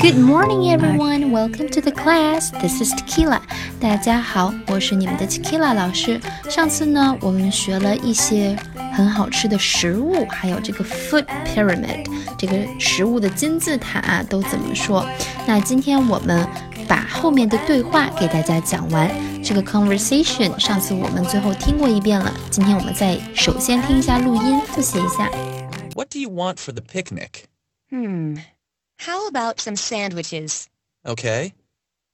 Good morning, everyone. Welcome to the class. This is Tequila. 大家好，我是你们的 Tequila 老师。上次呢，我们学了一些很好吃的食物，还有这个 food pyramid，这个食物的金字塔都怎么说？那今天我们把后面的对话给大家讲完。这个 conversation 上次我们最后听过一遍了，今天我们再首先听一下录音，复习一下。What do you want for the picnic? Hmm. How about some sandwiches? Okay.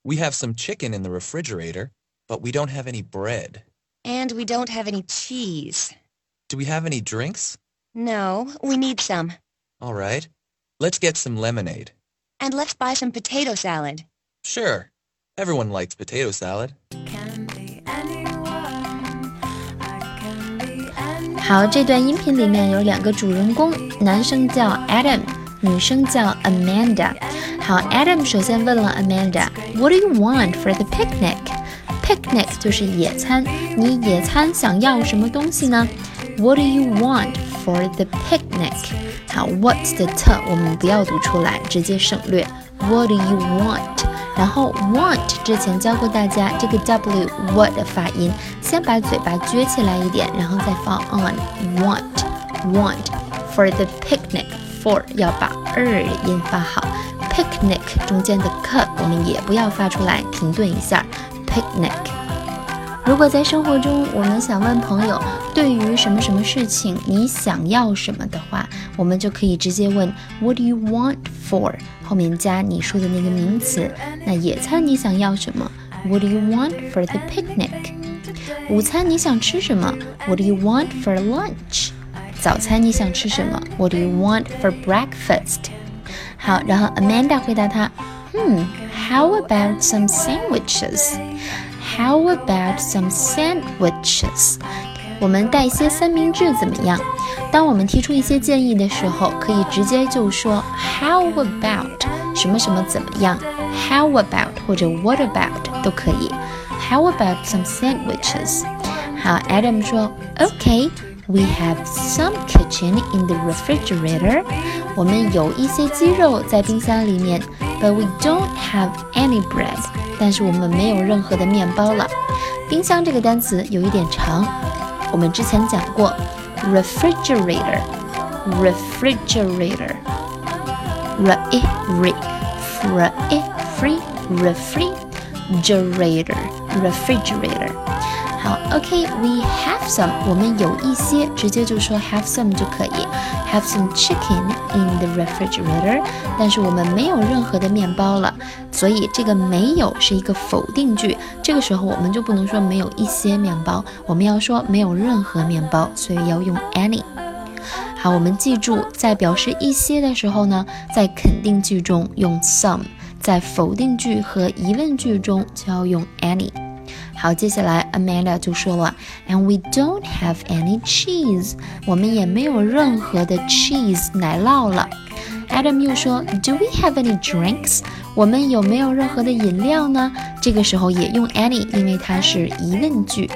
We have some chicken in the refrigerator, but we don't have any bread. And we don't have any cheese. Do we have any drinks? No, we need some. All right. Let's get some lemonade. And let's buy some potato salad. Sure. Everyone likes potato salad. 好，这段音频里面有两个主人公，男生叫 Adam， 女生叫 Amanda。好，Adam 首先问了 Amanda，What do you want for the picnic？Picnic 就是野餐，你野餐想要什么东西呢？What do you want for the picnic？好，What 的 t 我们不要读出来，直接省略。What do you want？然后 want 之前教过大家这个 w what 的发音，先把嘴巴撅起来一点，然后再放 on want want for the picnic。For 要把 er 音发好，picnic 中间的 k 我们也不要发出来，停顿一下，picnic。如果在生活中我们想问朋友对于什么什么事情你想要什么的话，我们就可以直接问 What do you want for？后面加你说的那个名词。那野餐你想要什么？What do you want for the picnic？午餐你想吃什么？What do you want for lunch？早餐你想吃什么？What do you want for breakfast？好，然后 Amanda 回答他，嗯，How about some sandwiches？How about some sandwiches？我们带些三明治怎么样？当我们提出一些建议的时候，可以直接就说 How about 什么什么怎么样？How about 或者 What about 都可以。How about some sandwiches？好，Adam 说 OK。 We have some chicken in the refrigerator. 我们有一些鸡肉在冰箱里面，but we don't have any bread. 但是我们没有任何的面包了。冰箱这个单词有一点长，我们之前讲过，refrigerator，refrigerator，r e r fr e free refrigerator，refrigerator。好 ，OK，we have some，我们有一些，直接就说 have some 就可以，have some chicken in the refrigerator。但是我们没有任何的面包了，所以这个没有是一个否定句。这个时候我们就不能说没有一些面包，我们要说没有任何面包，所以要用 any。好，我们记住，在表示一些的时候呢，在肯定句中用 some，在否定句和疑问句中就要用 any。好，接下来 Amanda 就说了，And we don't have any cheese，我们也没有任何的 cheese 奶酪了。Adam 又说，Do we have any drinks？我们有没有任何的饮料呢？这个时候也用 any，因为它是疑问句。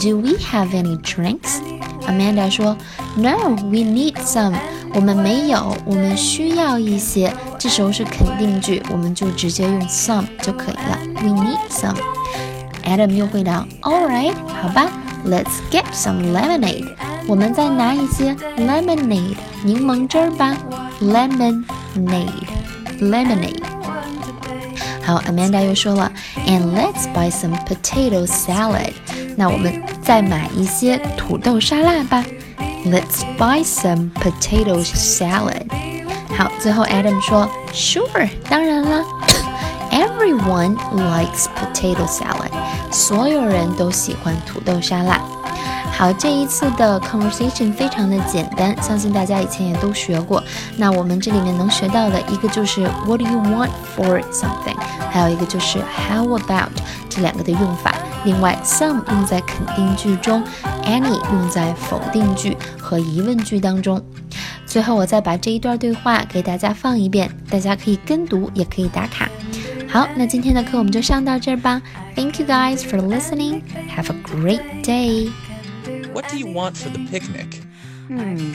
Do we have any drinks？Amanda 说，No，we need some。我们没有，我们需要一些。这时候是肯定句，我们就直接用 some 就可以了。We need some。 Adam 又回答：“All right，好吧，Let's get some lemonade。我们再拿一些 lemonade 柠檬汁儿吧，lemonade，lemonade。好，Amanda 又说了，And let's buy some potato salad。那我们再买一些土豆沙拉吧，Let's buy some potato salad。好，最后 Adam 说，Sure，当然了。” Everyone likes potato salad。 所有人都喜欢土豆沙拉。好，这一次的 conversation 非常的简单，相信大家以前也都学过。那我们这里面能学到的一个就是 What do you want for something？还有一个就是 How about 这两个的用法。另外，some 用在肯定句中，any 用在否定句和疑问句当中。最后，我再把这一段对话给大家放一遍，大家可以跟读，也可以打卡。好，那今天的课我们就上到这儿吧。Thank you guys for listening. Have a great day. What do you want for the picnic? Hmm.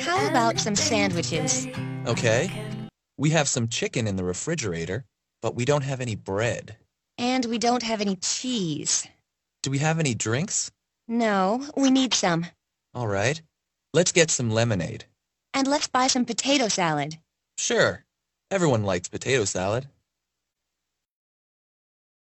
How about some sandwiches? Okay. We have some chicken in the refrigerator, but we don't have any bread. And we don't have any cheese. Do we have any drinks? No, we need some. All right. Let's get some lemonade. And let's buy some potato salad. Sure. Everyone likes potato salad.